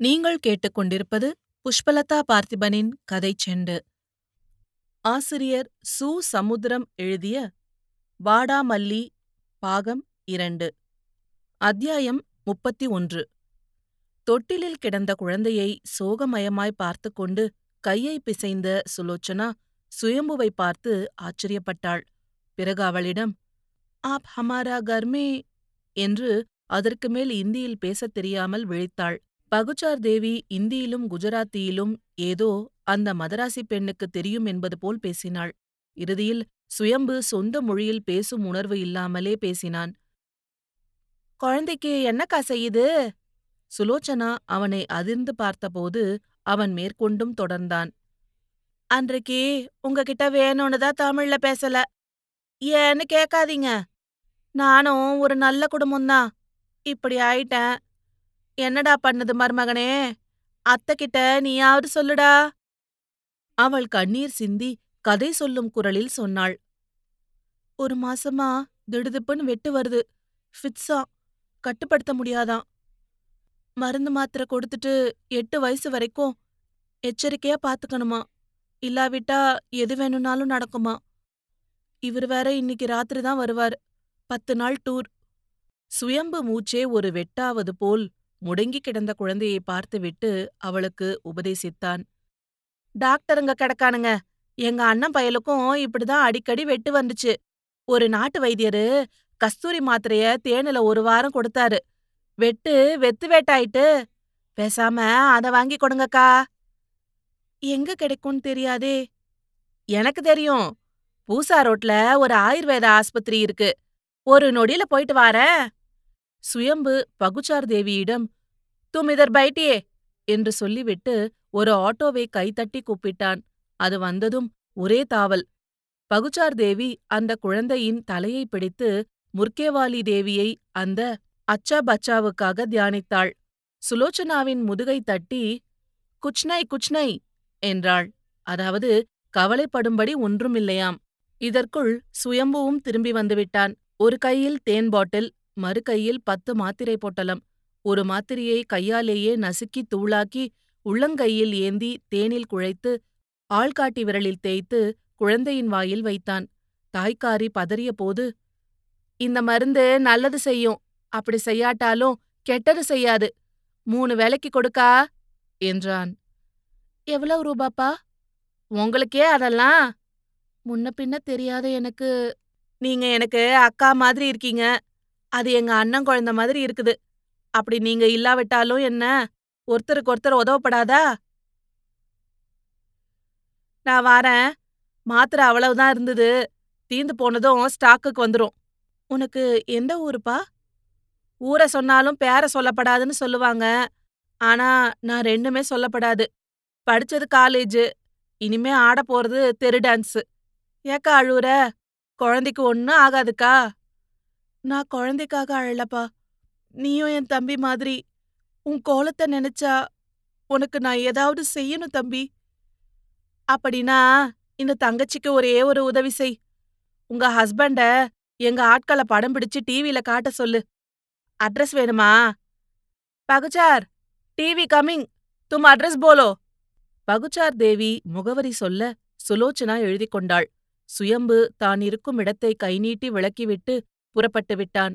நீங்கள் கேட்டுக்கொண்டிருப்பது புஷ்பலதா பார்த்திபனின் கதைச் செண்டு. ஆசிரியர் சு. சமுத்திரம் எழுதிய வாடாமல்லி பாகம் இரண்டு அத்தியாயம் முப்பத்தி ஒன்று. தொட்டிலில் கிடந்த குழந்தையை சோகமயமாய் பார்த்துக் கொண்டு கையை பிசைந்த சுலோச்சனா சுயம்புவை பார்த்து ஆச்சரியப்பட்டாள். பிறகு அவளிடம் ஆப் ஹமாரா கர்மே என்று அதற்கு மேல் இந்தியில் பேசத் தெரியாமல் விழித்தாள். பகுச்சார் தேவி இந்தியிலும் குஜராத்தியிலும் ஏதோ அந்த மதராசி பெண்ணுக்கு தெரியும் என்பது போல் பேசினாள். இறுதியில் சுயம்பு சொந்த மொழியில் பேசும் உணர்வு இல்லாமலே பேசினான். குழந்தைக்கு என்னக்கா செய்யுது சுலோச்சனா அவனை அதிர்ந்து பார்த்தபோது அவன் மேற்கொண்டும் தொடர்ந்தான். அன்றைக்கு உங்ககிட்ட வேணும்னு தான் தமிழ்ல பேசல. ஏன்னு கேட்காதீங்க. நானும் ஒரு நல்ல குடும்பம்தான். இப்படி ஆயிட்டேன். என்னடா பண்ணுது மருமகனே? அத்தைக்கிட்ட நீயாவது சொல்லுடா. அவள் கண்ணீர் சிந்தி கதை சொல்லும் குரலில் சொன்னாள். ஒரு மாசமா திடுதிப்புன்னு வெட்டு வருது. ஃபிட்ஸா கட்டுப்படுத்த முடியாதாம் மருந்து மாத்திரை கொடுத்துட்டு எட்டு வயசு வரைக்கும் எச்சரிக்கையா பாத்துக்கணுமா? இல்லாவிட்டா எது வேணும்னாலும் நடக்குமா? இவர் வேற இன்னைக்கு ராத்திரி தான் வருவார். பத்து நாள் டூர். சுயம்பு மூச்சே ஒரு வெட்டாவது போல் முடங்கி கிடந்த குழந்தையை பார்த்துவிட்டு அவளுக்கு உபதேசித்தான். டாக்டருங்க கிடக்கானுங்க. எங்க அண்ணன் பயலுக்கும் இப்படிதான் அடிக்கடி வெட்டு வந்துச்சு. ஒரு நாட்டு வைத்தியரு கஸ்தூரி மாத்திரைய தேனில ஒரு வாரம் கொடுத்தாரு. வெட்டு வெத்து வேட்டாயிட்டு பேசாம அத வாங்கி கொடுங்கக்கா. எங்க கிடைக்கும்னு தெரியாதே. எனக்கு தெரியும். பூசா ரோட்ல ஒரு ஆயுர்வேத ஆஸ்பத்திரி இருக்கு. ஒரு நொடியில போயிட்டு வாரேன். சுயம்பு பகுச்சார் தேவியிடம் தும் இதர் பைட்டியே என்று சொல்லிவிட்டு ஒரு ஆட்டோவை கைத்தட்டி கூப்பிட்டான். அது வந்ததும் ஒரே தாவல். பகுச்சார் தேவி அந்த குழந்தையின் தலையை பிடித்து முர்க்கேவாலி தேவியை அந்த அச்சா பச்சாவுக்காக தியானித்தாள். சுலோச்சனாவின் முதுகை தட்டி குச்னை குச்னை என்றாள். அதாவது கவலைப்படும்படி ஒன்றுமில்லையாம். இதற்குள் சுயம்புவும் திரும்பி வந்துவிட்டான். ஒரு கையில் தேன் பாட்டில் மறு கையில் பத்து மாத்திரை பொட்டலம். ஒரு மாத்திரையை கையாலேயே நசுக்கி தூளாக்கி உள்ளங்கையில் ஏந்தி தேனில் குழைத்து ஆள்காட்டி விரலில் தேய்த்து குழந்தையின் வாயில் வைத்தான். தாய்க்காரி பதறிய போது இந்த மருந்து நல்லது செய்யும். அப்படி செய்யாட்டாலும் கெட்டது செய்யாது. மூணு வேலைக்கு கொடுக்கா? என்றான். எவ்வளவு ரூபாப்பா? உங்களுக்கே அதெல்லாம்? முன்ன பின்ன தெரியாத எனக்கு. நீங்க எனக்கு அக்கா மாதிரி இருக்கீங்க. அது எங்க அண்ணன் குழந்த மாதிரி இருக்குது. அப்படி நீங்க இல்லாவிட்டாலும் என்ன? ஒருத்தருக்கு ஒருத்தர் உதவப்படாதா? நான் வாரேன். மாத்திரை அவ்வளவுதான் இருந்தது. தீந்து போனதும் ஸ்டாக்குக்கு வந்துரும். உனக்கு எந்த ஊருப்பா? ஊரை சொன்னாலும் பேரை சொல்லப்படாதுன்னு சொல்லுவாங்க. ஆனா நான் ரெண்டுமே சொல்லப்படாது. படிச்சது காலேஜ் இனிமே ஆட போறது தெரு டான்ஸ் ஏக்கா அழுவுற? குழந்தைக்கு ஒன்னும் ஆகாதுக்கா? நான் குழந்தைக்காக அழலப்பா. நீயும் என் தம்பி மாதிரி உன் கோலத்தை நினைச்சா உனக்கு நான் ஏதாவது செய்யணும் தம்பி. அப்படின்னா இந்த தங்கச்சிக்கு ஒரே ஒரு உதவி செய். உங்க ஹஸ்பண்ட எங்க ஆட்களை படம் பிடிச்சு டிவியில காட்ட சொல்லு. அட்ரஸ் வேணுமா? பகுச்சார் டிவி கமிங் தும் அட்ரஸ் போலோ. பகுச்சார் தேவி முகவரி சொல்ல சுலோச்சனா எழுதி கொண்டாள். சுயம்பு தான் இருக்கும் இடத்தை கை நீட்டி விளக்கிவிட்டு புறப்பட்டு விட்டான்.